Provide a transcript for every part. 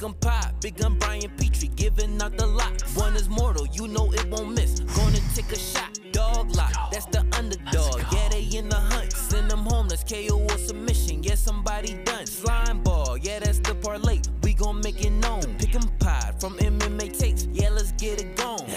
pick 'em pop. Big gun Brian Petrie giving out the lot. One is mortal, you know it won't miss. Gonna take a shot, dog lock. That's the underdog. Yeah, they in the hunt. Send them home, that's KO or submission. Yeah, somebody done. Slime ball, yeah, that's the parlay. We gon' make it known. Pick 'em pod from MMA takes. Yeah, let's get it going.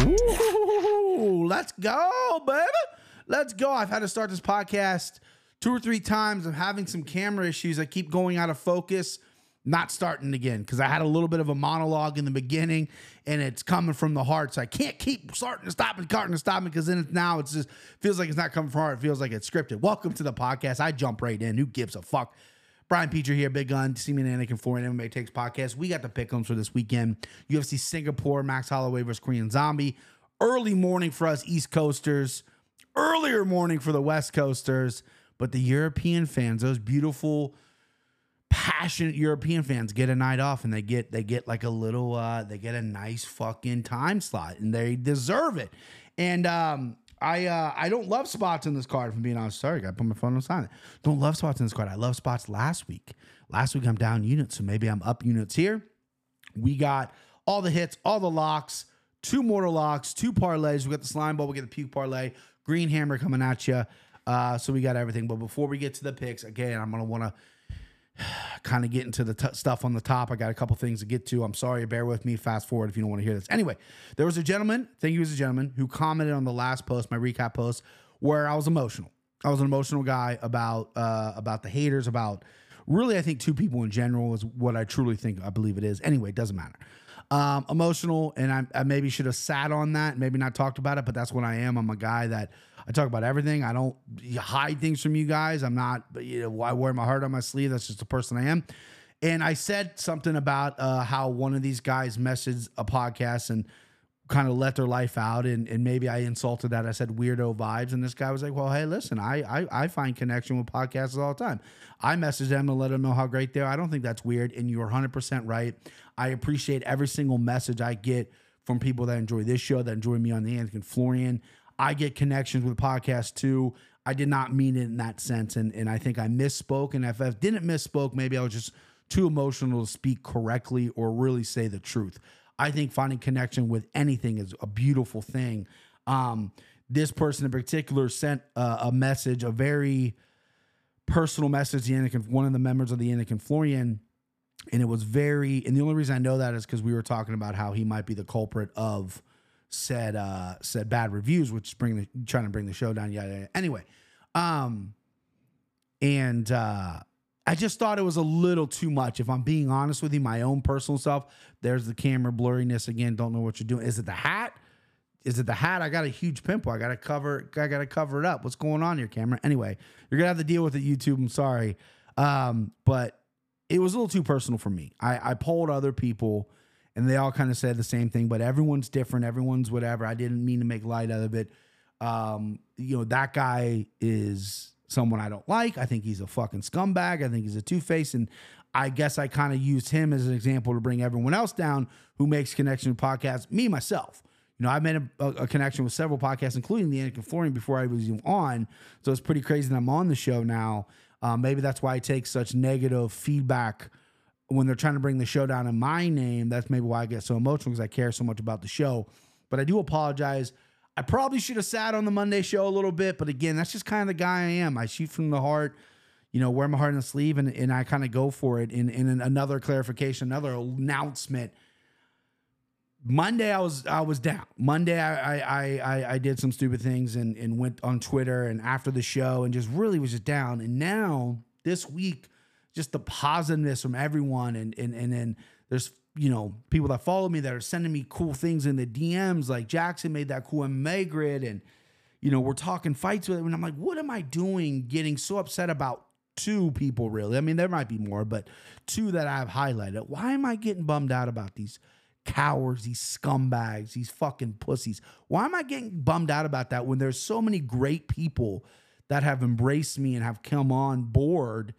Ooh, let's go, baby. Let's go. I've had to start this podcast two or three times. I'm having some camera issues. I keep going out of focus, not starting again because I had a little bit of a monologue in the beginning and it's coming from the heart. So I can't keep starting to stop and starting to stop because then it's now it's just feels like it's not coming from heart. It feels like it's scripted. Welcome to the podcast. I jump right in. Who gives a fuck? Brian Petrie here, Big Gun, See Me and Anik and Florian MMA Takes podcast. We got the pick'ems for this weekend. UFC Singapore, Max Holloway versus Korean Zombie. Early morning for us East Coasters, earlier morning for the West Coasters, but the European fans, those beautiful, passionate European fans, get a night off and they get they get like a little uh they get a nice fucking time slot and they deserve it. And um I uh, I don't love spots in this card. If I'm being honest, sorry, I put my phone on silent. Don't love spots in this card. I love spots last week. Last week I'm down units, so maybe I'm up units here. We got all the hits, all the locks, two mortal locks, two parlays. We got the slime ball, we get the puke parlay, green hammer coming at you. Uh, so we got everything. But before we get to the picks, again, I'm gonna want to kind of get into the t- stuff on the top. I got a couple things to get to. I'm sorry, bear with me. Fast forward if you don't want to hear this. Anyway, there was a gentleman, I think he was a gentleman, who commented on the last post, my recap post, where I was emotional. I was an emotional guy about uh, about the haters, about really, I think two people in general is what I truly think. I believe it is. Anyway, it doesn't matter. Um, emotional, and I, I maybe should have sat on that, maybe not talked about it, but that's what I am. I'm a guy that I talk about everything. I don't hide things from you guys. I'm not, you know, I wear my heart on my sleeve. That's just the person I am. And I said something about uh, how one of these guys messaged a podcast and kind of let their life out and, and maybe I insulted that. I said weirdo vibes. And this guy was like, Well, hey, listen, I I, I find connection with podcasts all the time. I message them and let them know how great they are. I don't think that's weird. And you're 100% right. I appreciate every single message I get from people that enjoy this show, that enjoy me on the Anik and Florian. I get connections with podcasts too. I did not mean it in that sense. And, and I think I misspoke. And if I didn't misspoke, maybe I was just too emotional to speak correctly or really say the truth. I think finding connection with anything is a beautiful thing. Um, this person in particular sent a, a message, a very personal message to Anik, one of the members of the Anik and Florian. And it was very, and the only reason I know that is because we were talking about how he might be the culprit of said uh said bad reviews, which bring the trying to bring the show down. Yeah, yeah. Anyway, um, and uh I just thought it was a little too much. If I'm being honest with you, my own personal self, there's the camera blurriness again. Don't know what you're doing. Is it the hat? Is it the hat? I got a huge pimple. I gotta cover. I gotta cover it up. What's going on here, camera? Anyway, you're gonna have to deal with it, YouTube. I'm sorry, um, but it was a little too personal for me. I, I polled other people, and they all kind of said the same thing. But everyone's different. Everyone's whatever. I didn't mean to make light out of it. Um, you know, that guy is someone I don't like. I think he's a fucking scumbag. I think he's a two face. And I guess I kind of used him as an example to bring everyone else down who makes connection with podcasts. Me, myself. You know, I made a, a, connection with several podcasts, including the Anik and Florian, before I was even on. So it's pretty crazy that I'm on the show now. Um, maybe that's why I take such negative feedback when they're trying to bring the show down in my name. That's maybe why I get so emotional because I care so much about the show. But I do apologize I probably should have sat on the Monday show a little bit, but again, that's just kind of the guy I am. I shoot from the heart, you know, wear my heart on the sleeve, and, and I kind of go for it. In in another clarification, another announcement. Monday I was I was down. Monday I I I, I did some stupid things and and went on Twitter and after the show and just really was just down. And now this week, just the positiveness from everyone and and and then there's you know, people that follow me that are sending me cool things in the DMs. Like Jackson made that cool MMA grid, and you know, we're talking fights with him. And I'm like, what am I doing getting so upset about two people, really? I mean, there might be more, but two that I've highlighted. Why am I getting bummed out about these cowards, these scumbags, these fucking pussies? Why am I getting bummed out about that when there's so many great people that have embraced me and have come on board?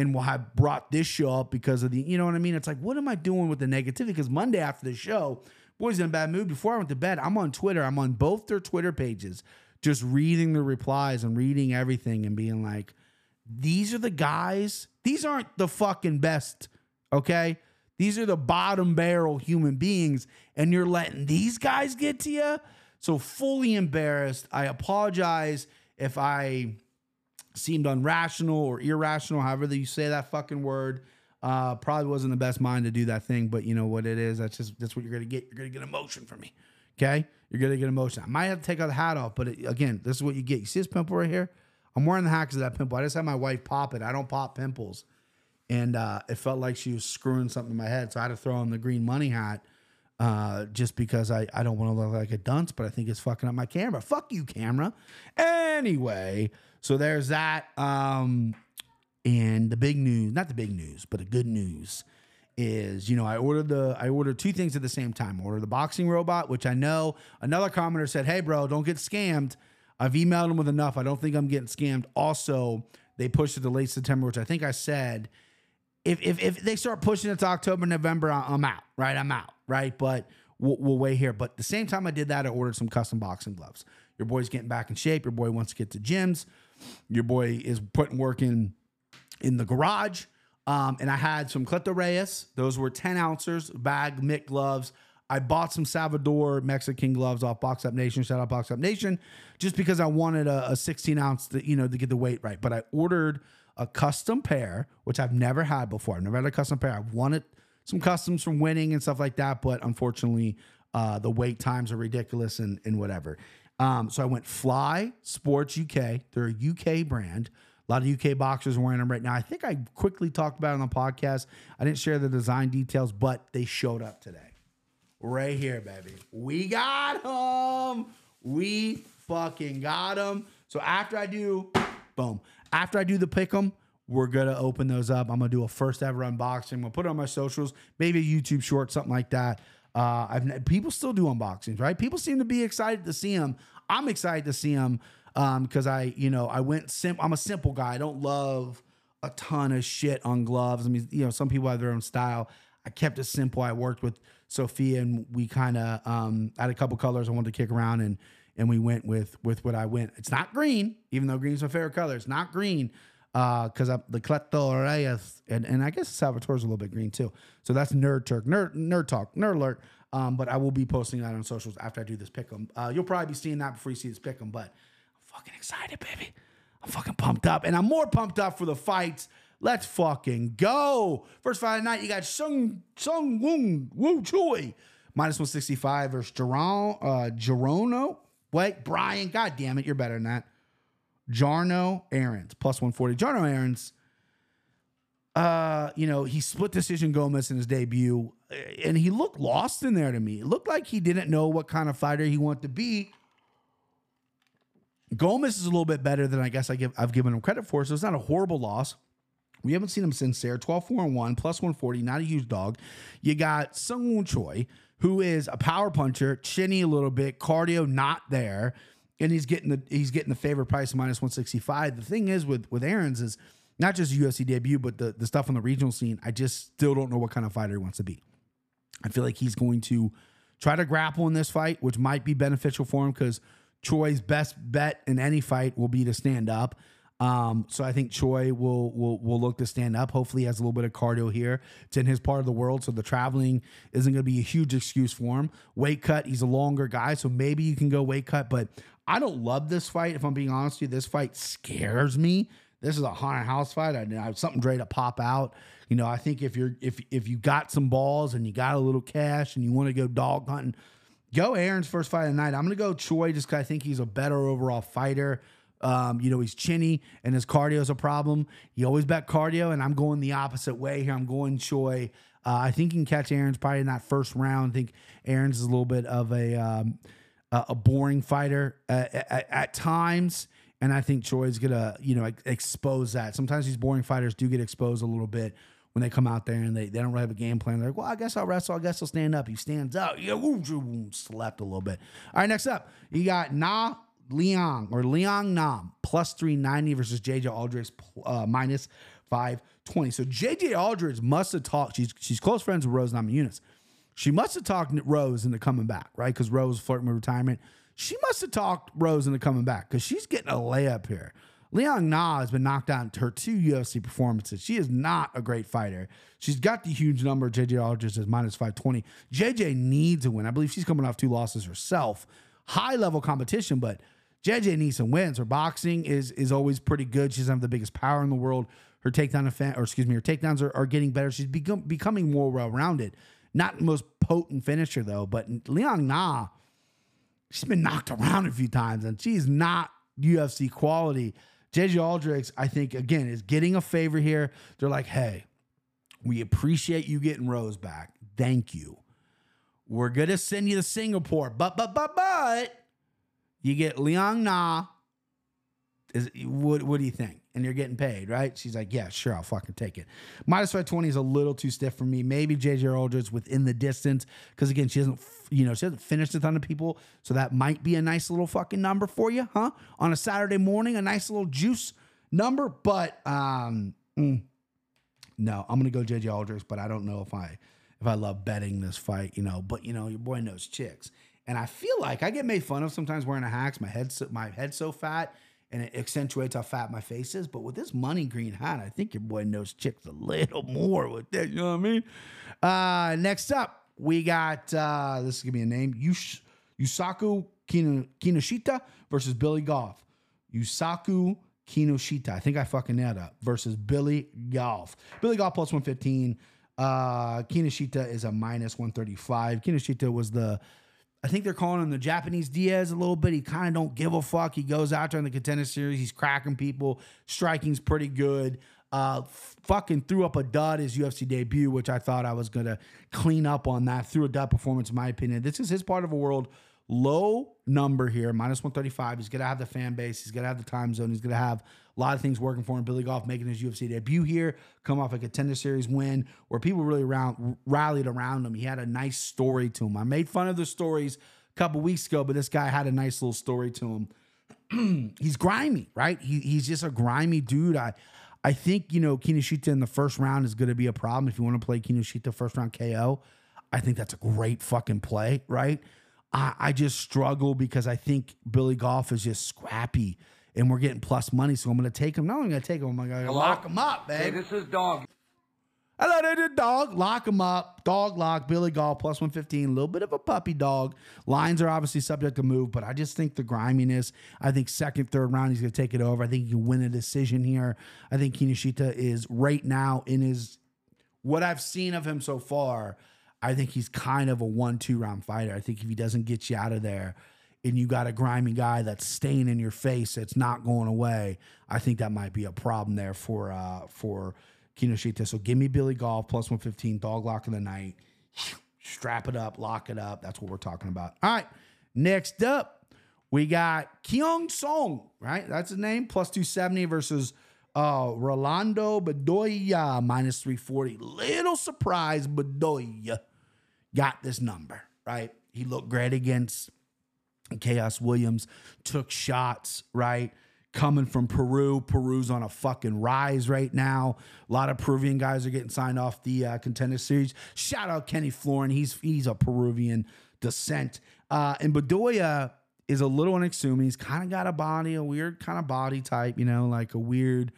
And why I brought this show up because of the, you know what I mean? It's like, what am I doing with the negativity? Because Monday after the show, boys in a bad mood. Before I went to bed, I'm on Twitter. I'm on both their Twitter pages, just reading the replies and reading everything and being like, these are the guys. These aren't the fucking best, okay? These are the bottom barrel human beings, and you're letting these guys get to you. So fully embarrassed. I apologize if I seemed unrational or irrational, however you say that fucking word. Uh, probably wasn't the best mind to do that thing, but you know what it is. That's just that's what you're gonna get. You're gonna get emotion from me. Okay, you're gonna get emotion. I might have to take the hat off, but it, again, this is what you get. You see this pimple right here? I'm wearing the hat because of that pimple. I just had my wife pop it. I don't pop pimples, and uh, it felt like she was screwing something in my head, so I had to throw on the green money hat. Uh, just because I, I don't want to look like a dunce, but I think it's fucking up my camera. Fuck you, camera. Anyway, so there's that. Um, and the big news, not the big news, but the good news is, you know, I ordered the I ordered two things at the same time. I ordered the boxing robot, which I know another commenter said, "Hey, bro, don't get scammed." I've emailed them with enough. I don't think I'm getting scammed. Also, they pushed it to late September, which I think I said. If if, if they start pushing it to October, November, I'm out. Right, I'm out. Right, but we'll, we'll wait here. But the same time I did that, I ordered some custom boxing gloves. Your boy's getting back in shape. Your boy wants to get to gyms. Your boy is putting work in in the garage. Um, and I had some Cleto Reyes. Those were 10 ounces, bag, mitt gloves. I bought some Salvador Mexican gloves off Box Up Nation. Shout out Box Up Nation, just because I wanted a, a 16 ounce, to, you know, to get the weight right. But I ordered a custom pair, which I've never had before. I've never had a custom pair. I wanted some customs from winning and stuff like that, but unfortunately, uh, the wait times are ridiculous and, and whatever. Um, so I went Fly Sports UK. They're a UK brand. A lot of UK boxers wearing them right now. I think I quickly talked about it on the podcast. I didn't share the design details, but they showed up today. Right here, baby. We got them. We fucking got them. So after I do, boom. After I do the pick 'em, we're gonna open those up. I'm gonna do a first ever unboxing. I'm gonna put it on my socials, maybe a YouTube short, something like that. Uh, I've people still do unboxings, right? People seem to be excited to see them. I'm excited to see them because um, I, you know, I went sim. I'm a simple guy. I don't love a ton of shit on gloves. I mean, you know, some people have their own style. I kept it simple. I worked with Sophia, and we kind of um, had a couple colors I wanted to kick around, and and we went with with what I went. It's not green, even though green's my favorite color. It's not green because uh, the Cleto Reyes and, and I guess Salvatore's a little bit green too. So that's nerd Turk, nerd nerd talk, nerd alert. Um, but I will be posting that on socials after I do this pick 'em. Uh, you'll probably be seeing that before you see this pick 'em. But I'm fucking excited, baby. I'm fucking pumped up, and I'm more pumped up for the fights. Let's fucking go. First fight of the night, you got Sung Sung Woo Choi minus 165 versus Geron, uh, Gerono. Wait, Brian, god damn it, you're better than that. Jarno Errens, plus 140. Jarno Errens, uh, you know, he split decision Gomis in his debut, and he looked lost in there to me. It looked like he didn't know what kind of fighter he wanted to be. Gomis is a little bit better than I guess I give I've given him credit for, so it's not a horrible loss. We haven't seen him since there. 12 4 and 1, plus 140, not a huge dog. You got Sung Choi, who is a power puncher, chinny a little bit, cardio not there and he's getting the he's getting the favorite price minus 165. The thing is with with Errens is not just UFC debut, but the the stuff on the regional scene. I just still don't know what kind of fighter he wants to be. I feel like he's going to try to grapple in this fight, which might be beneficial for him because Choi's best bet in any fight will be to stand up. Um, so I think Choi will will will look to stand up. Hopefully, he has a little bit of cardio here. It's in his part of the world, so the traveling isn't going to be a huge excuse for him. Weight cut, he's a longer guy, so maybe you can go weight cut. But I don't love this fight. If I'm being honest with you, this fight scares me. This is a haunted house fight. I, I something ready to pop out. You know, I think if you're if if you got some balls and you got a little cash and you want to go dog hunting, go Errens first fight of the night. I'm gonna go Choi just because I think he's a better overall fighter. Um, you know, he's chinny and his cardio is a problem. He always bet cardio, and I'm going the opposite way here. I'm going Choi. Uh, I think he can catch Errens probably in that first round. I think Errens is a little bit of a um, a boring fighter at, at, at, times. And I think Choi's gonna, you know, expose that. Sometimes these boring fighters do get exposed a little bit when they come out there and they, they don't really have a game plan. They're like, well, I guess I'll wrestle. I guess I'll stand up. He stands up. Yeah, slept a little bit. All right, next up, you got Na Liang or Liang Nam plus 390 versus JJ Aldrich uh, minus 520. So JJ Aldrich must have talked. She's she's close friends with Rose Namajunas. She must have talked Rose into coming back, right? Because Rose flirting with retirement. She must have talked Rose into coming back because she's getting a layup here. Liang Na has been knocked out in her two UFC performances. She is not a great fighter. She's got the huge number. JJ Aldrich is minus 520. JJ needs a win. I believe she's coming off two losses herself. High level competition, but JJ needs some wins. Her boxing is is always pretty good. She doesn't have the biggest power in the world. Her takedown offense, or excuse me, her takedowns are, are getting better. She's become, becoming more well rounded. Not the most potent finisher though, but Liang Na, she's been knocked around a few times, and she's not UFC quality. JJ Aldrich, I think, again, is getting a favor here. They're like, hey, we appreciate you getting Rose back. Thank you. We're gonna send you to Singapore, but but but but you get Liang Na. Is what what do you think? And you're getting paid, right? She's like, yeah, sure, I'll fucking take it. Minus five twenty is a little too stiff for me. Maybe JJ Aldrich within the distance because again, she hasn't you know she hasn't finished a ton of people, so that might be a nice little fucking number for you, huh? On a Saturday morning, a nice little juice number, but um. Mm, no, I'm gonna go JJ Aldrich, but I don't know if I if I love betting this fight, you know. But you know, your boy knows chicks, and I feel like I get made fun of sometimes wearing a hacks. My head's so, my head's so fat, and it accentuates how fat my face is. But with this money green hat, I think your boy knows chicks a little more with that. You know what I mean? Uh, next up, we got uh, this is gonna be a name Yush, Yusaku Kino, Kinoshita versus Billy Goff. Yusaku Kinoshita. I think I fucking that. Versus Billy Goff. Billy Goff plus 115. Uh, Kinoshita is a minus 135. Kinoshita was the, I think they're calling him the Japanese Diaz a little bit. He kind of don't give a fuck. He goes out there in the contender series. He's cracking people. Striking's pretty good. Uh, fucking threw up a dud his UFC debut, which I thought I was gonna clean up on that. Threw a dud performance, in my opinion. This is his part of a world low number here, minus 135. He's going to have the fan base. He's going to have the time zone. He's going to have a lot of things working for him. Billy Goff making his UFC debut here, come off a contender series win where people really around, rallied around him. He had a nice story to him. I made fun of the stories a couple weeks ago, but this guy had a nice little story to him. he's grimy, right? He, he's just a grimy dude. I I think, you know, Kinoshita in the first round is going to be a problem if you want to play Kinoshita first round KO. I think that's a great fucking play, right? I, I just struggle because I think Billy Goff is just scrappy and we're getting plus money. So I'm going to take him. Not only going to take him, I'm going to lock him up, babe. Hey, this is dog. Hello, there, dog. Lock him up. Dog lock. Billy Goff plus 115. A little bit of a puppy dog. Lines are obviously subject to move, but I just think the griminess. I think second, third round, he's going to take it over. I think he can win a decision here. I think Kinoshita is right now in his, what I've seen of him so far, I think he's kind of a one, two round fighter. I think if he doesn't get you out of there, and you got a grimy guy that's staying in your face that's not going away, I think that might be a problem there for uh for Kinoshita. So give me Billy Goff plus 115, dog lock of the night. Strap it up, lock it up. That's what we're talking about. All right. Next up, we got Kyung Song, right? That's his name, plus 270 versus uh Rolando Bedoya, minus 340. Little surprise, Bedoya got this number, right? He looked great against Khaos Williams, took shots, right? Coming from Peru. Peru's on a fucking rise right now. A lot of Peruvian guys are getting signed off the uh, contender series. Shout out Kenny Florian. He's he's a Peruvian descent. Uh, and Bedoya is a little unassuming. He's kind of got a body, a weird kind of body type, you know, like a weird,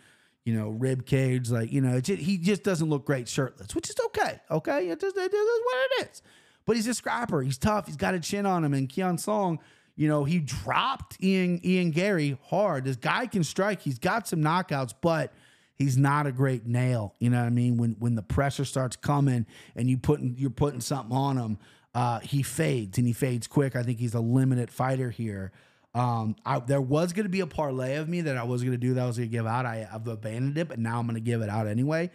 you know, rib cage. Like, you know, he just doesn't look great shirtless, which is okay. Okay. It just, it is what it is. But he's a scrapper. He's tough. He's got a chin on him. And Keon Song, you know, he dropped Ian Ian Garry hard. This guy can strike. He's got some knockouts, but he's not a great nail. You know what I mean? When when the pressure starts coming and you putting you're putting something on him, uh, he fades and he fades quick. I think he's a limited fighter here. Um, I, there was going to be a parlay of me that I was going to do that I was going to give out. I, I've abandoned it, but now I'm going to give it out anyway.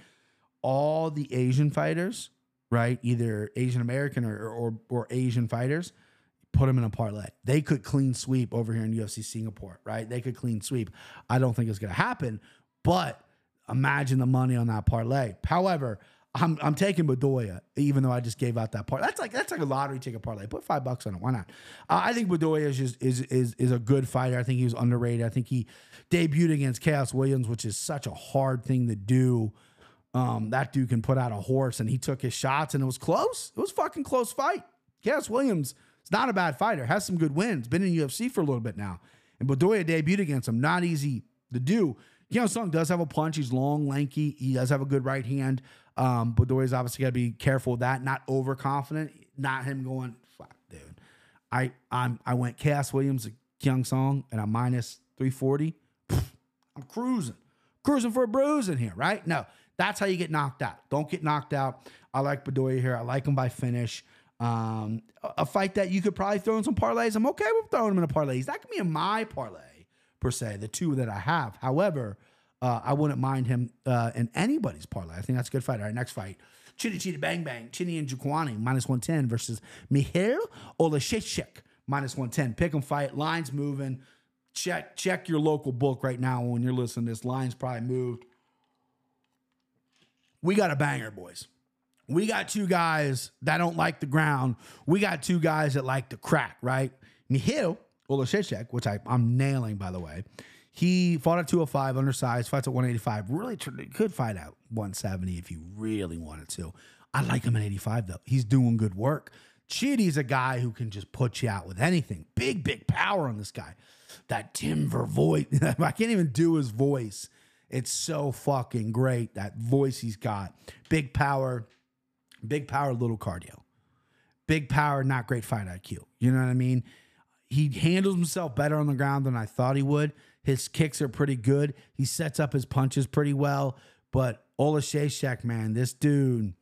All the Asian fighters, right? Either Asian American or, or or Asian fighters put them in a parlay. They could clean sweep over here in UFC Singapore, right? They could clean sweep. I don't think it's going to happen, but imagine the money on that parlay. However, I'm, I'm taking Bedoya, even though I just gave out that part. That's like that's like a lottery ticket parlay. Put five bucks on it. Why not? Uh, I think Bedoya is just is is is a good fighter. I think he was underrated. I think he debuted against Khaos Williams, which is such a hard thing to do. Um, that dude can put out a horse, and he took his shots, and it was close. It was fucking close fight. Khaos Williams it's not a bad fighter. Has some good wins. Been in UFC for a little bit now. And Bedoya debuted against him. Not easy to do. Keong Sung does have a punch. He's long, lanky. He does have a good right hand. Um, Bedoya's obviously got to be careful with that. Not overconfident. Not him going, fuck, dude. I I'm I went Khaos Williams, Keong Sung, and I'm minus 340. I'm cruising, cruising for a bruise in here, right? No, that's how you get knocked out. Don't get knocked out. I like Bedoya here. I like him by finish. Um, a, fight that you could probably throw in some parlays. I'm okay with throwing him in a parlay. That could be in my parlay per se, the two that I have. However, uh, I wouldn't mind him uh, in anybody's parlay. I think that's a good fight. All right, next fight. Chitty Chitty Bang Bang, Chinny and Njokuani, minus 110 versus Mihail Oleksiejczuk, minus 110. Pick 'em fight. Lines moving. Check check your local book right now when you're listening this. Lines probably moved. We got a banger, boys. We got two guys that don't like the ground. We got two guys that like the crack, right? Mihail Oleksiejczuk, which I, I'm nailing, by the way. He fought at 205, undersized, fights at 185. Really could fight at 170 if he really wanted to. I like him at 85, though. He's doing good work. Chitty's a guy who can just put you out with anything. Big, big power on this guy. That timber voice. I can't even do his voice. It's so fucking great. That voice he's got. Big power, big power, little cardio. Big power, not great fight IQ. You know what I mean? He handles himself better on the ground than I thought he would. His kicks are pretty good. He sets up his punches pretty well. But Oleksiejczuk, man, this dude,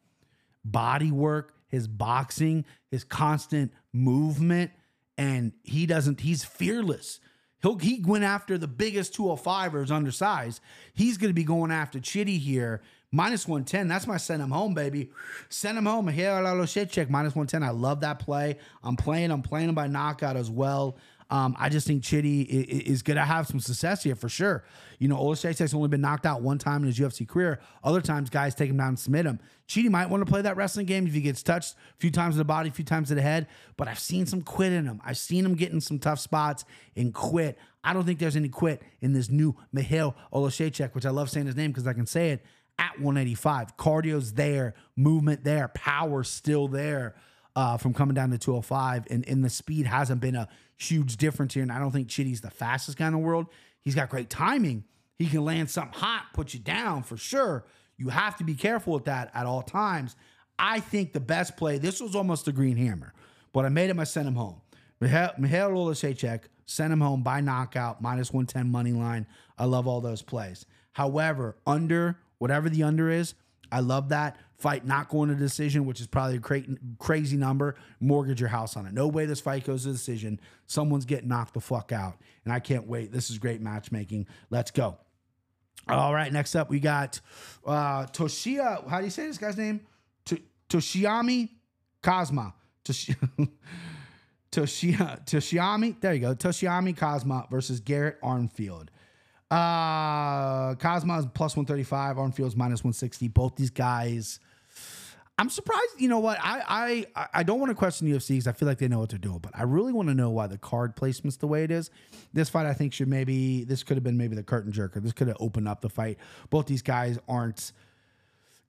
body work, his boxing, his constant movement, and he doesn't, he's fearless. He'll, he went after the biggest 205ers undersized. He's going to be going after Chitty here. Minus 110. That's my send him home, baby. Send him home. Here, check minus 110. I love that play. I'm playing. I'm playing him by knockout as well. Um, I just think Chitty is, going to have some success here for sure. You know, Oleksiejczuk's only been knocked out one time in his UFC career. Other times, guys take him down and submit him. Chitty might want to play that wrestling game if he gets touched a few times in the body, a few times in the head. But I've seen some quit in him. I've seen him get in some tough spots and quit. I don't think there's any quit in this new Mihail Oleksiejczuk, which I love saying his name because I can say it at 185. Cardio's there, movement there, power still there uh, from coming down to 205. And, and the speed hasn't been a huge difference here. And I don't think Chitty's the fastest guy in the world. He's got great timing. He can land something hot, put you down for sure. You have to be careful with that at all times. I think the best play, this was almost a green hammer, but I made him, I sent him home. Mihail Oleksiejczuk, sent him home by knockout, minus 110 money line. I love all those plays. However, under, whatever the under is, I love that. Fight not going to decision, which is probably a cra- crazy number. Mortgage your house on it. No way this fight goes to decision. Someone's getting knocked the fuck out. And I can't wait. This is great matchmaking. Let's go. All right, next up we got uh Toshia. How do you say this guy's name? To- Toshiami Kazma. Toshi- Toshia Toshiami. There you go. Toshiami Kazma versus Garrett Armfield. Uh is plus 135, Armfield's minus 160. Both these guys. I'm surprised. You know what? I I I don't want to question UFC because I feel like they know what they're doing, but I really want to know why the card placement's the way it is. This fight, I think, should maybe this could have been maybe the curtain jerker. This could have opened up the fight. Both these guys aren't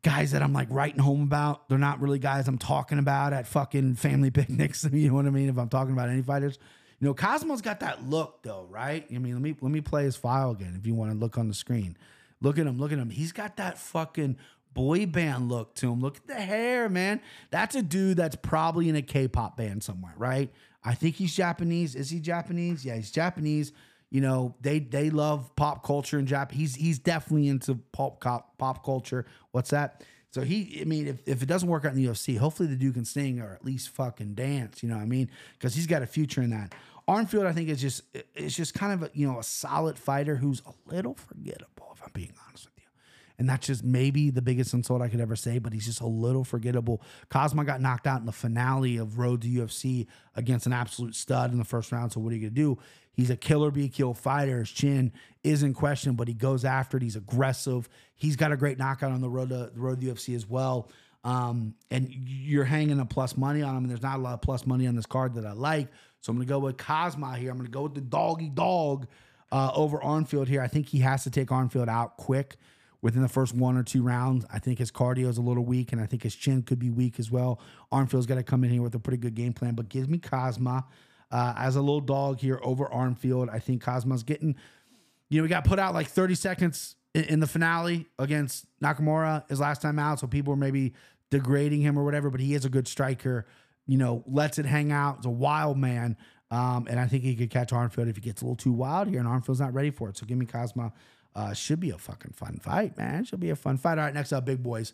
guys that I'm like writing home about. They're not really guys I'm talking about at fucking family picnics. You know what I mean? If I'm talking about any fighters, you know, Cosmo's got that look though, right? I mean, let me let me play his file again if you want to look on the screen. Look at him, look at him. He's got that fucking boy band look to him. Look at the hair, man. That's a dude that's probably in a K-pop band somewhere, right? I think he's Japanese. Is he Japanese? Yeah, he's Japanese. You know, they they love pop culture in Japan. He's he's definitely into pop pop culture. What's that? So he, I mean, if, if it doesn't work out in the UFC, hopefully the dude can sing or at least fucking dance. You know what I mean? Because he's got a future in that. Armfield, I think, is just it's just kind of a, you know a solid fighter who's a little forgettable. If I'm being honest with you, and that's just maybe the biggest insult I could ever say. But he's just a little forgettable. Cosma got knocked out in the finale of Road to UFC against an absolute stud in the first round. So what are you gonna do? He's a killer be kill fighter. His chin is in question, but he goes after it. He's aggressive. He's got a great knockout on the road to the road to UFC as well. Um, and you're hanging a plus money on him, and there's not a lot of plus money on this card that I like. So I'm going to go with Cosma here. I'm going to go with the doggy dog uh, over Armfield here. I think he has to take Armfield out quick within the first one or two rounds. I think his cardio is a little weak, and I think his chin could be weak as well. Armfield's got to come in here with a pretty good game plan, but gives me Cosma uh, as a little dog here over Armfield. I think Cosma's getting you know, we got put out like 30 seconds in, in the finale against Nakamura his last time out. So people were maybe degrading him or whatever, but he is a good striker. You know, lets it hang out. He's a wild man. Um, and I think he could catch Armfield if he gets a little too wild here, and Armfield's not ready for it. So give me Cosma. Uh, should be a fucking fun fight, man. Should be a fun fight. All right, next up, big boys.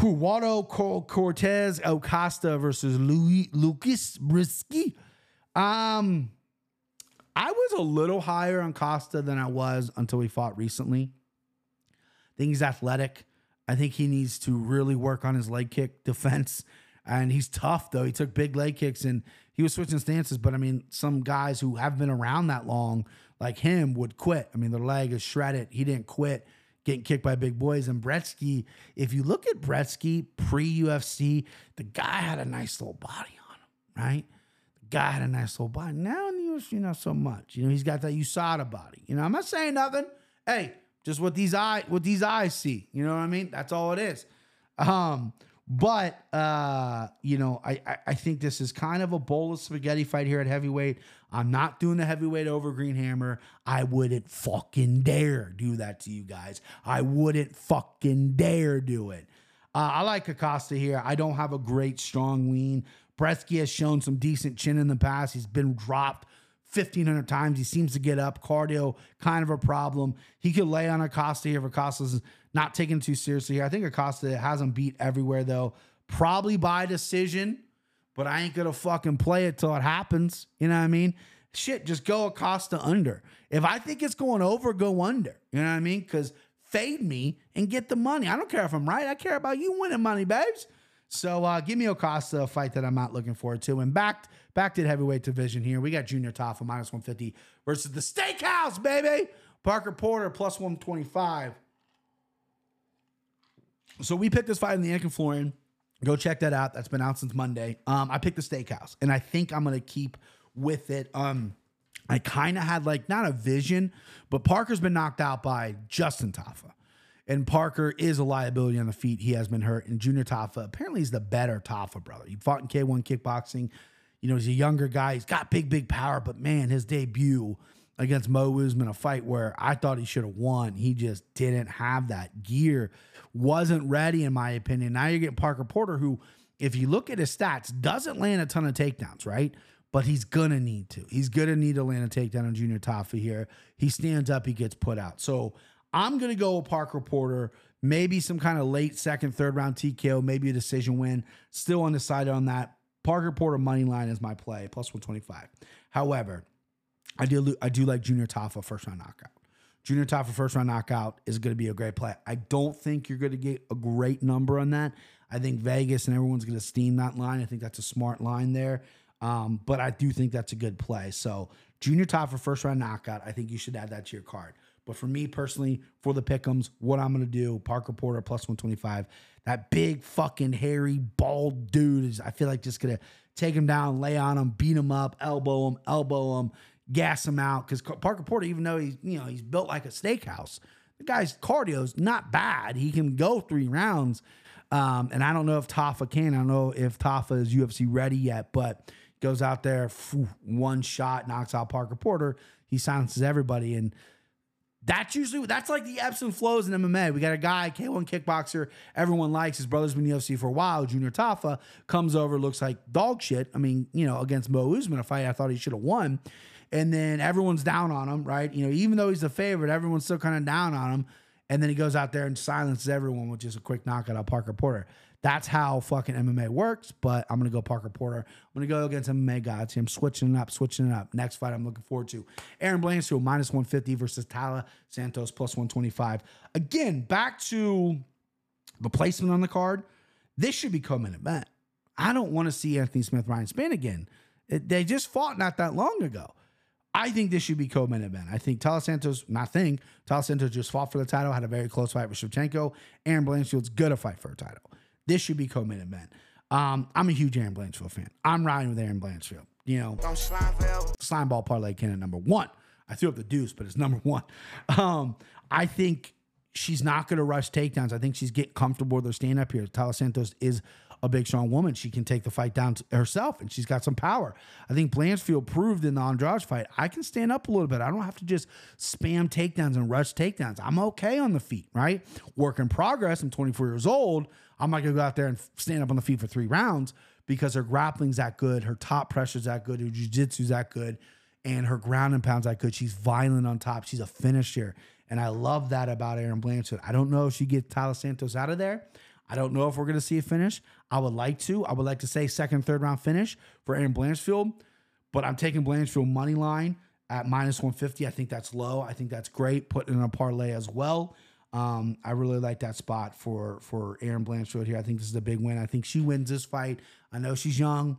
Who Waldo Cortes Acosta versus Louis Lucas Brzeski. Um, I was a little higher on Costa than I was until we fought recently. I think he's athletic. I think he needs to really work on his leg kick defense. And he's tough though. He took big leg kicks and he was switching stances. But I mean, some guys who have been around that long, like him, would quit. I mean, their leg is shredded. He didn't quit getting kicked by big boys. And Brzeski, if you look at Brzeski pre UFC, the guy had a nice little body on him, right? Had a nice little body. Now in the UFC, not so much. You know, he's got that USADA body. You know, I'm not saying nothing. Hey, just what these eye what these eyes see. You know what I mean? That's all it is. Um, but uh, you know, I, I, I think this is kind of a bowl of spaghetti fight here at heavyweight. I'm not doing the heavyweight over Green Hammer. I wouldn't fucking dare do that to you guys. I wouldn't fucking dare do it. Uh, I like Acosta here. I don't have a great strong lean. Brzeski has shown some decent chin in the past. He's been dropped 1,500 times. He seems to get up. Cardio, kind of a problem. He could lay on Acosta here if Acosta's not taken too seriously here. I think Acosta has him beat everywhere, though. Probably by decision, but I ain't going to fucking play it till it happens. You know what I mean? Shit, just go Acosta under. If I think it's going over, go under. You know what I mean? Because fade me and get the money. I don't care if I'm right. I care about you winning money, babes. So uh, give me Acosta, a fight that I'm not looking forward to. And back back to the heavyweight division here. We got Junior Tafa minus 150 versus the Steakhouse, baby. Parker Porter plus 125. So we picked this fight in the Anik and Florian. Go check that out. That's been out since Monday. Um, I picked the Steakhouse, and I think I'm gonna keep with it. Um, I kind of had like not a vision, but Parker's been knocked out by Justin Tafa. And Parker is a liability on the feet. He has been hurt. And Junior Tafa apparently is the better Tafa brother. He fought in K1 kickboxing. You know, he's a younger guy. He's got big, big power. But man, his debut against Mo Usman, a fight where I thought he should have won. He just didn't have that gear. Wasn't ready, in my opinion. Now you're getting Parker Porter, who, if you look at his stats, doesn't land a ton of takedowns, right? But he's gonna need to. He's gonna need to land a takedown on Junior Tafa here. He stands up, he gets put out. So I'm going to go with Parker Porter. Maybe some kind of late second, third round TKO, maybe a decision win. Still undecided on that. Parker Porter money line is my play, plus 125. However, I do I do like Junior Tafa first round knockout. Junior Tafa first round knockout is going to be a great play. I don't think you're going to get a great number on that. I think Vegas and everyone's going to steam that line. I think that's a smart line there. Um, but I do think that's a good play. So Junior Tafa first round knockout. I think you should add that to your card. But for me personally, for the pickums, what I'm gonna do, Parker Porter plus 125. That big fucking hairy bald dude is, I feel like, just gonna take him down, lay on him, beat him up, elbow him, elbow him, gas him out. Because Parker Porter, even though he's you know he's built like a steakhouse, the guy's cardio's not bad. He can go three rounds. Um, and I don't know if Tafa can. I don't know if Tafa is UFC ready yet, but goes out there, one shot, knocks out Parker Porter. He silences everybody and that's usually that's like the ebbs and flows in MMA. We got a guy, K1 kickboxer, everyone likes. His brother's been in UFC for a while. Junior Tafa comes over, looks like dog shit. I mean, you know, against Mo Usman, a fight I thought he should have won. And then everyone's down on him, right? You know, even though he's the favorite, everyone's still kind of down on him. And then he goes out there and silences everyone with just a quick knockout of Parker Porter. That's how fucking MMA works. But I'm gonna go Parker Porter. I'm gonna go against MMA gods. I'm switching it up, switching it up. Next fight I'm looking forward to. Erin Blanchfield minus 150 versus Taila Santos plus 125. Again, back to the placement on the card. This should be co-main event. I don't want to see Anthony Smith Ryan Spann again. It, they just fought not that long ago. I think this should be co-main event. I think Taila Santos, not think, Taila Santos just fought for the title, had a very close fight with Shevchenko. Erin Blanchfield's gonna fight for a title. This should be co-main event. Um, I'm a huge Erin Blanchfield fan. I'm riding with Erin Blanchfield. You know, slime ball parlay candidate number one. I threw up the deuce, but it's number one. Um, I think she's not going to rush takedowns. I think she's getting comfortable with her stand up here. Taila Santos is a big, strong woman. She can take the fight down herself, and she's got some power. I think Blanchfield proved in the Andrade fight, I can stand up a little bit. I don't have to just spam takedowns and rush takedowns. I'm okay on the feet, right? Work in progress. I'm 24 years old. I'm not gonna go out there and stand up on the feet for three rounds because her grappling's that good, her top pressure's that good, her jiu-jitsu's that good, and her ground and pounds that good. She's violent on top. She's a finisher. And I love that about Erin Blanchfield. I don't know if she gets Taila Santos out of there. I don't know if we're going to see a finish. I would like to. I would like to say second, third round finish for Erin Blanchfield, but I'm taking Blanchfield money line at minus 150. I think that's low. I think that's great. Putting in a parlay as well. Um, I really like that spot for for Erin Blanchfield here. I think this is a big win. I think she wins this fight. I know she's young,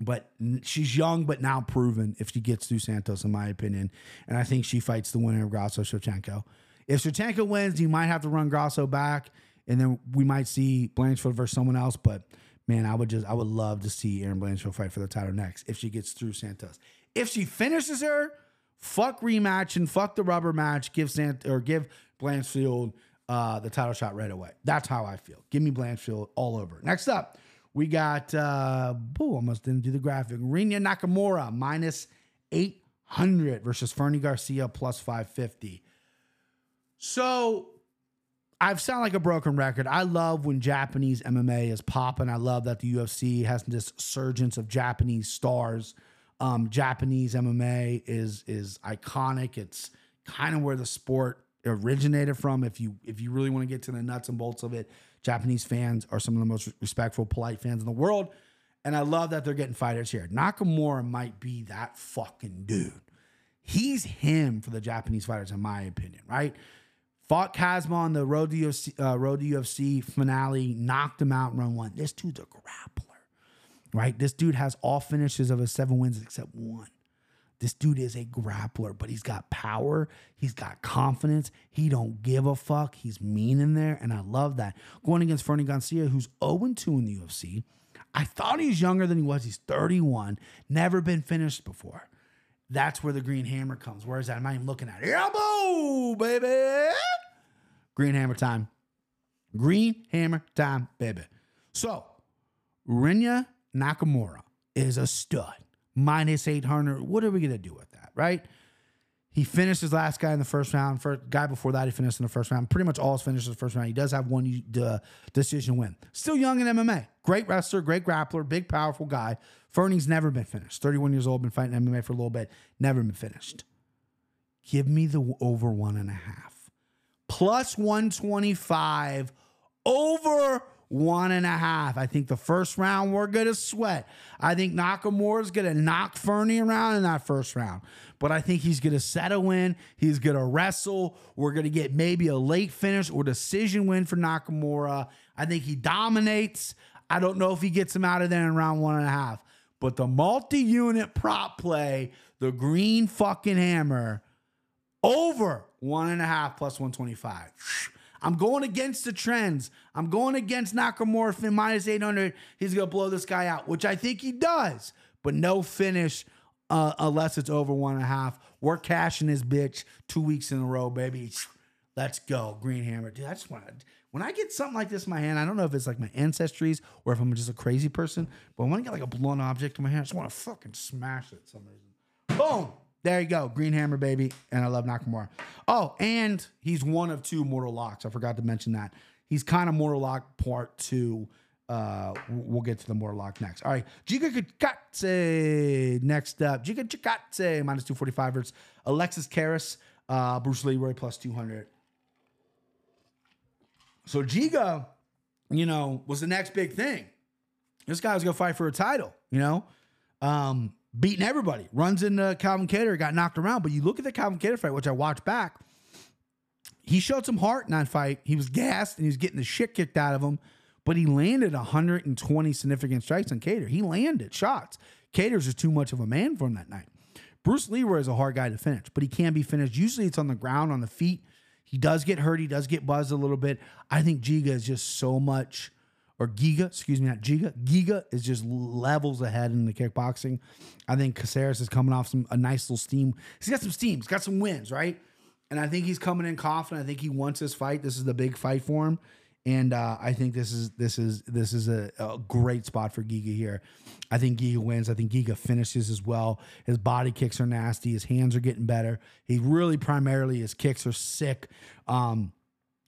but she's young, but now proven if she gets through Santos, in my opinion. And I think she fights the winner of Grasso Shevchenko. If Shevchenko wins, you might have to run Grasso back and then we might see Blanchfield versus someone else. But man, I would just I would love to see Erin Blanchfield fight for the title next if she gets through Santos. If she finishes her, fuck rematch and fuck the rubber match. Give Sant or give Blanchfield uh, the title shot right away. That's how I feel. Give me Blanchfield all over. Next up, we got uh boo, almost didn't do the graphic. Rinya Nakamura minus 800 versus Fernie Garcia plus 550. So I've sound like a broken record. I love when Japanese MMA is popping. I love that the UFC has this surgence of Japanese stars. Um, Japanese MMA is is iconic. It's kind of where the sport originated from. If you if you really want to get to the nuts and bolts of it, Japanese fans are some of the most respectful, polite fans in the world. And I love that they're getting fighters here. Nakamura might be that fucking dude. He's him for the Japanese fighters, in my opinion, right? Fought Kazma on the Road to UFC, uh, Road to UFC finale, knocked him out in round one. This dude's a grappler, right? This dude has all finishes of his seven wins except one. This dude is a grappler, but he's got power. He's got confidence. He don't give a fuck. He's mean in there, and I love that. Going against Fernie Garcia, who's 0-2 in the UFC. I thought he's younger than he was. He's 31, never been finished before. That's where the green hammer comes. Where is that? I'm not even looking at it. Elbow, baby. Green hammer time. Green hammer time, baby. So, Rinya Nakamura is a stud. Minus 800. What are we going to do with that, right? He finished his last guy in the first round. First guy before that, he finished in the first round. Pretty much all his finishes in the first round. He does have one uh, decision win. Still young in MMA. Great wrestler, great grappler, big, powerful guy. Fernie's never been finished. 31 years old, been fighting MMA for a little bit. Never been finished. Give me the over one and a half. Plus 125 over one and a half. I think the first round we're going to sweat. I think Nakamura's going to knock Fernie around in that first round. But I think he's going to settle in. He's going to wrestle. We're going to get maybe a late finish or decision win for Nakamura. I think he dominates. I don't know if he gets him out of there in round one and a half. But the multi unit prop play, the green fucking hammer, over one and a half plus 125. I'm going against the trends. I'm going against Nakamura minus 800. He's going to blow this guy out, which I think he does, but no finish uh, unless it's over one and a half. We're cashing this bitch two weeks in a row, baby. Let's go. Green Hammer. Dude, I just want. When I get something like this in my hand, I don't know if it's like my ancestries or if I'm just a crazy person, but when I get like a blunt object in my hand, I just want to fucking smash it some reason. Boom. There you go. Green Hammer, baby. And I love Nakamura. Oh, and he's one of two Mortal Locks. I forgot to mention that. He's kind of Mortal Lock part two. Uh, we'll get to the Mortal Lock next. All right. Giga next up. Giga Chikadze minus 245 versus Alexis Caceres. Uh, Bruce Leroy plus 200. So Giga, you know, was the next big thing. This guy was to fight for a title, you know? Um, beating everybody. Runs into Calvin Kattar, got knocked around. But you look at the Calvin Kattar fight, which I watched back. He showed some heart in that fight. He was gassed and he was getting the shit kicked out of him, but he landed 120 significant strikes on Kattar. He landed shots. Kattar's just too much of a man for him that night. Bruce Leroy is a hard guy to finish, but he can be finished. Usually it's on the ground, on the feet. He does get hurt. He does get buzzed a little bit. I think Giga is just so much or Giga, excuse me, not Giga. Giga is just levels ahead in the kickboxing. I think Caceres is coming off some a nice little steam. He's got some steam. He's got some wins, right? And I think he's coming in confident. I think he wants this fight. This is the big fight for him. And uh, I think this is this is this is a, a great spot for Giga here. I think Giga wins. I think Giga finishes as well. His body kicks are nasty. His hands are getting better. He really primarily his kicks are sick. Um,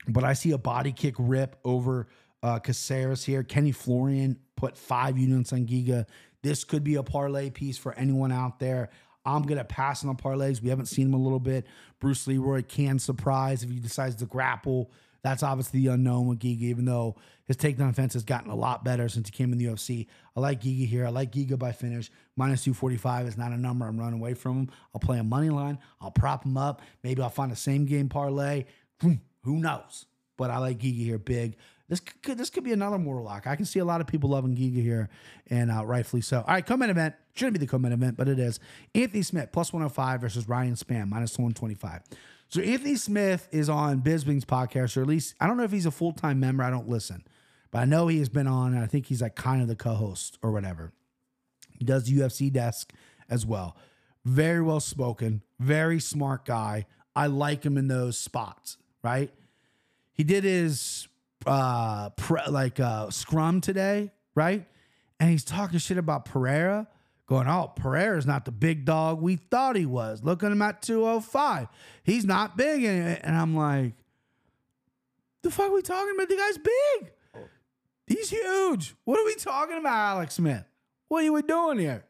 but I see a body kick rip over uh, Caceres here. Kenny Florian put five units on Giga. This could be a parlay piece for anyone out there. I'm going to pass on the parlays. We haven't seen him a little bit. Bruce Leroy can surprise if he decides to grapple. That's obviously the unknown with Giga, even though his takedown defense has gotten a lot better since he came in the UFC. I like Giga here. I like Giga by finish. Minus 245 is not a number I'm running away from him. I'll play a money line. I'll prop him up. Maybe I'll find a same game parlay. Who knows? But I like Giga here big. This could this could be another mortal lock. I can see a lot of people loving Giga here, and uh, rightfully so. All right, co-main event shouldn't be the co-main event, but it is. Anthony Smith plus 105 versus Ryan Spann minus 125. So Anthony Smith is on Bisping's podcast, or at least I don't know if he's a full time member. I don't listen, but I know he has been on, and I think he's like kind of the co-host or whatever. He does UFC desk as well. Very well spoken, very smart guy. I like him in those spots, right? He did his uh pre- like uh scrum today, right? And he's talking shit about Pereira, going, "Oh, Pereira's not the big dog we thought he was. Look at him at 205. He's not big." And, I'm like, "The fuck are we talking about? The guy's big. He's huge. What are we talking about, Alex Smith? What are we doing here?"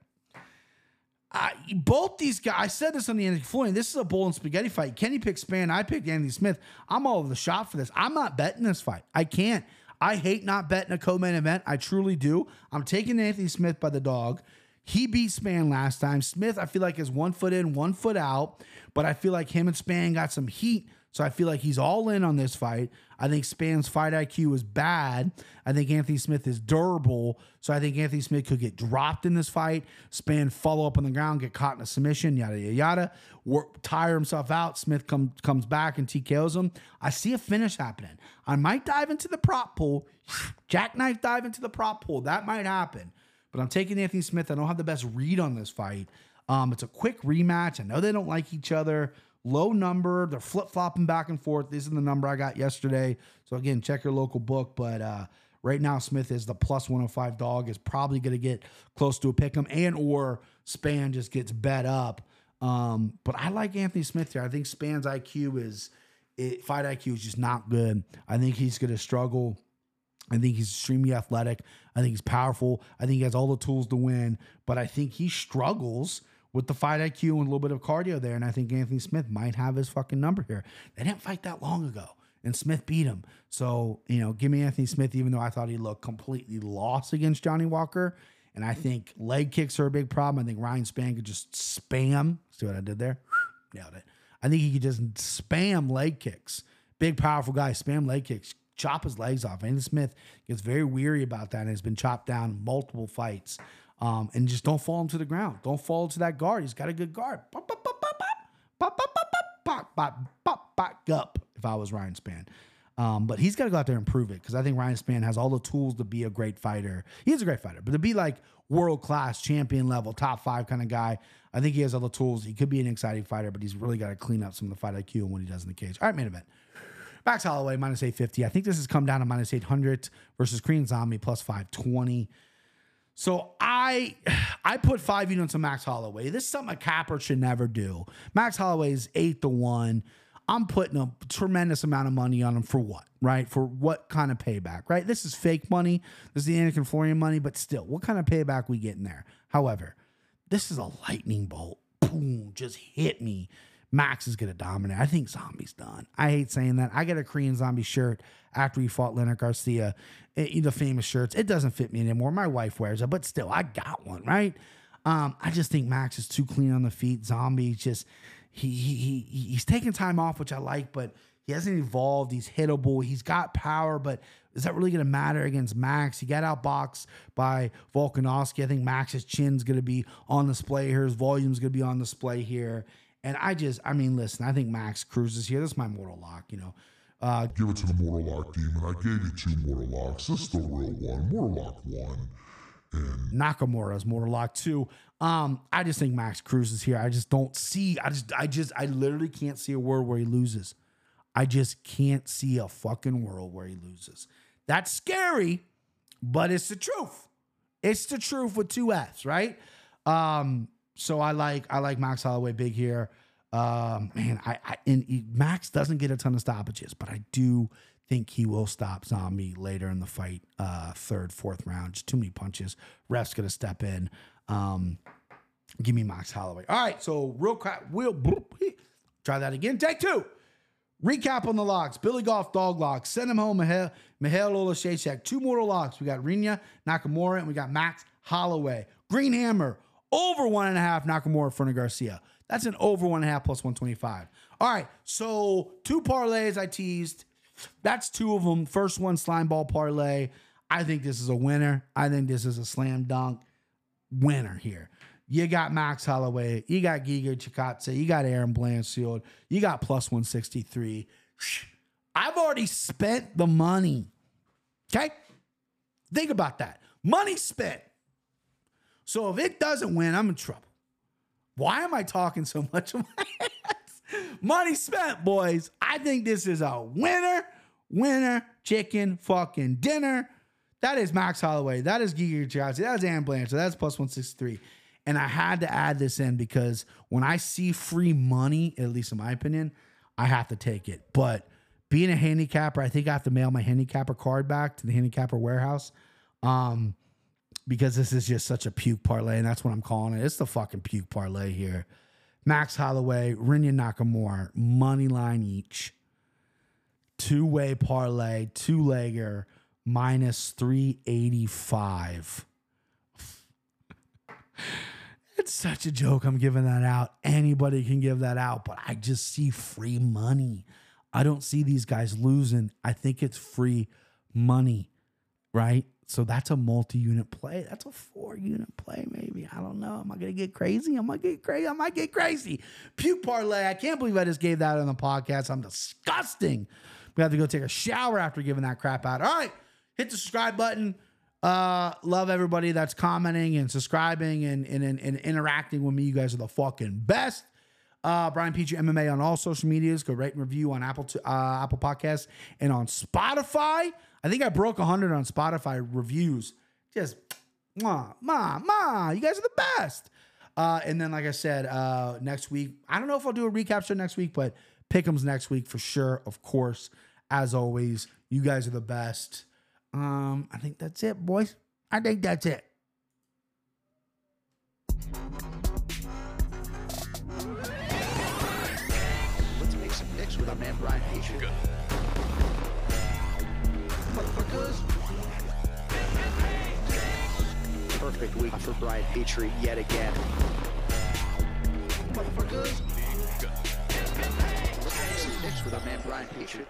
I, both these guys, I said this on the Anthony Floyd. This is a bull and spaghetti fight. Kenny picked Spann. I picked Anthony Smith. I'm all over the shop for this. I'm not betting this fight. I can't. I hate not betting a co-main event. I truly do. I'm taking Anthony Smith by the dog. He beat Spann last time. Smith, I feel like is one foot in, one foot out. But I feel like him and Spann got some heat so I feel like he's all in on this fight. I think Spann's fight IQ is bad. I think Anthony Smith is durable. So I think Anthony Smith could get dropped in this fight. Spann follow up on the ground, get caught in a submission, yada yada yada. Work, tire himself out. Smith come, comes back and TKOs him. I see a finish happening. I might dive into the prop pool. Jackknife dive into the prop pool. That might happen. But I'm taking Anthony Smith. I don't have the best read on this fight. Um, it's a quick rematch. I know they don't like each other low number. They're flip flopping back and forth. This is the number I got yesterday. So again, check your local book. But uh, right now, Smith is the plus 105 dog. Is probably going to get close to a pick 'em, and or Spann just gets bet up. Um, but I like Anthony Smith here. I think Spann's IQ is it, fight IQ is just not good. I think he's going to struggle. I think he's extremely athletic. I think he's powerful. I think he has all the tools to win, but I think he struggles with the fight IQ and a little bit of cardio there. And I think Anthony Smith might have his fucking number here. They didn't fight that long ago, and Smith beat him. So, you know, give me Anthony Smith, even though I thought he looked completely lost against Johnny Walker. And I think leg kicks are a big problem. I think Ryan Spann could just spam. See what I did there? Nailed it. I think he could just spam leg kicks. Big, powerful guy, spam leg kicks, chop his legs off. Anthony Smith gets very weary about that and has been chopped down multiple fights. Um, and just don't fall into the ground. Don't fall into that guard. He's got a good guard. Pop, pop, pop, pop, pop, pop, pop, pop, pop, pop, pop, pop, up. If I was Ryan Spann. Um, but he's got to go out there and prove it because I think Ryan Spann has all the tools to be a great fighter. He is a great fighter, but to be like world class, champion level, top five kind of guy, I think he has all the tools. He could be an exciting fighter, but he's really got to clean up some of the fight IQ and what he does in the cage. All right, main event. Max Holloway minus 850. I think this has come down to minus 800 versus Korean Zombie plus 520. So I I put five units on Max Holloway. This is something a capper should never do. Max Holloway is eight to one. I'm putting a tremendous amount of money on him for what, right? For what kind of payback, right? This is fake money. This is the Anik and Florian money, but still, what kind of payback we getting there? However, this is a lightning bolt. Boom, just hit me. Max is going to dominate. I think Zombie's done. I hate saying that. I got a Korean Zombie shirt after he fought Leonard Garcia, it, the famous shirts. It doesn't fit me anymore. My wife wears it, but still, I got one, right? Um, I just think Max is too clean on the feet. Zombie just he he, he he's taking time off, which I like, but he hasn't evolved. He's hittable. He's got power, but is that really going to matter against Max? He got outboxed by Volkanovski. I think Max's chin's going to be on display here. His volume's going to be on display here. And I just, I mean, listen, I think Max Cruz is here. This is my mortal lock, you know. Uh, Give it to the Mortal Lock Demon. I gave you two Mortal Locks. This is the real one. Mortal Lock 1. And Nakamura's Mortal Lock 2. Um, I just think Max Cruz is here. I just don't see, I just, I just, I literally can't see a world where he loses. I just can't see a fucking world where he loses. That's scary, but it's the truth. It's the truth with two F's, right? Um, so I like I like Max Holloway big here. Um, man, I, I and he, Max doesn't get a ton of stoppages, but I do think he will stop Zombie later in the fight, uh, third, fourth round. Just too many punches. Ref's gonna step in. Um, give me Max Holloway. All right, so real quick, we'll try that again. Take two. Recap on the locks. Billy Goff dog locks. Send him home. Mihail, Mihail Oleksiejczuk. Two more locks. We got Rinya Nakamura and we got Max Holloway. Green Hammer over one and a half Nakamura for Garcia. That's an over one and a half plus 125. All right, so two parlays I teased. That's two of them. First one, slime ball parlay. I think this is a winner. I think this is a slam dunk winner here. You got Max Holloway, you got Giga Chikadze, you got Erin Blanchfield, you got plus 163. I've already spent the money. Okay? Think about that. Money spent. So if it doesn't win, I'm in trouble. Why am I talking so much? Money spent, boys. I think this is a winner, winner, chicken fucking dinner. That is Max Holloway. That is Giga Chikadze. That is Erin Blanchard. That's plus 163. And I had to add this in because when I see free money, at least in my opinion, I have to take it. But being a handicapper, I think I have to mail my handicapper card back to the handicapper warehouse. Um, because this is just such a puke parlay, and that's what I'm calling it. It's the fucking puke parlay here. Max Holloway, Rinya Nakamura, money line each. Two way parlay, two legger, minus 385. it's such a joke. I'm giving that out. Anybody can give that out, but I just see free money. I don't see these guys losing. I think it's free money, right? So that's a multi-unit play. That's a four-unit play, maybe. I don't know. Am I gonna get crazy? Am I get crazy. I might get crazy. Puke parlay. I can't believe I just gave that on the podcast. I'm disgusting. We have to go take a shower after giving that crap out. All right, hit the subscribe button. Uh, love everybody that's commenting and subscribing and, and, and, and interacting with me. You guys are the fucking best. Uh, Brian Petrie MMA on all social medias. Go rate and review on Apple to, uh, Apple Podcasts and on Spotify. I think I broke 100 on Spotify reviews. Just, ma, ma, ma. You guys are the best. Uh, and then, like I said, uh, next week, I don't know if I'll do a recap show next week, but pick'ems next week for sure. Of course, as always, you guys are the best. Um, I think that's it, boys. I think that's it. Let's make some picks with our man Brian Petrie. Perfect week for Brian Petrie yet again. Motherfuckers. Make with our man Brian Petrie.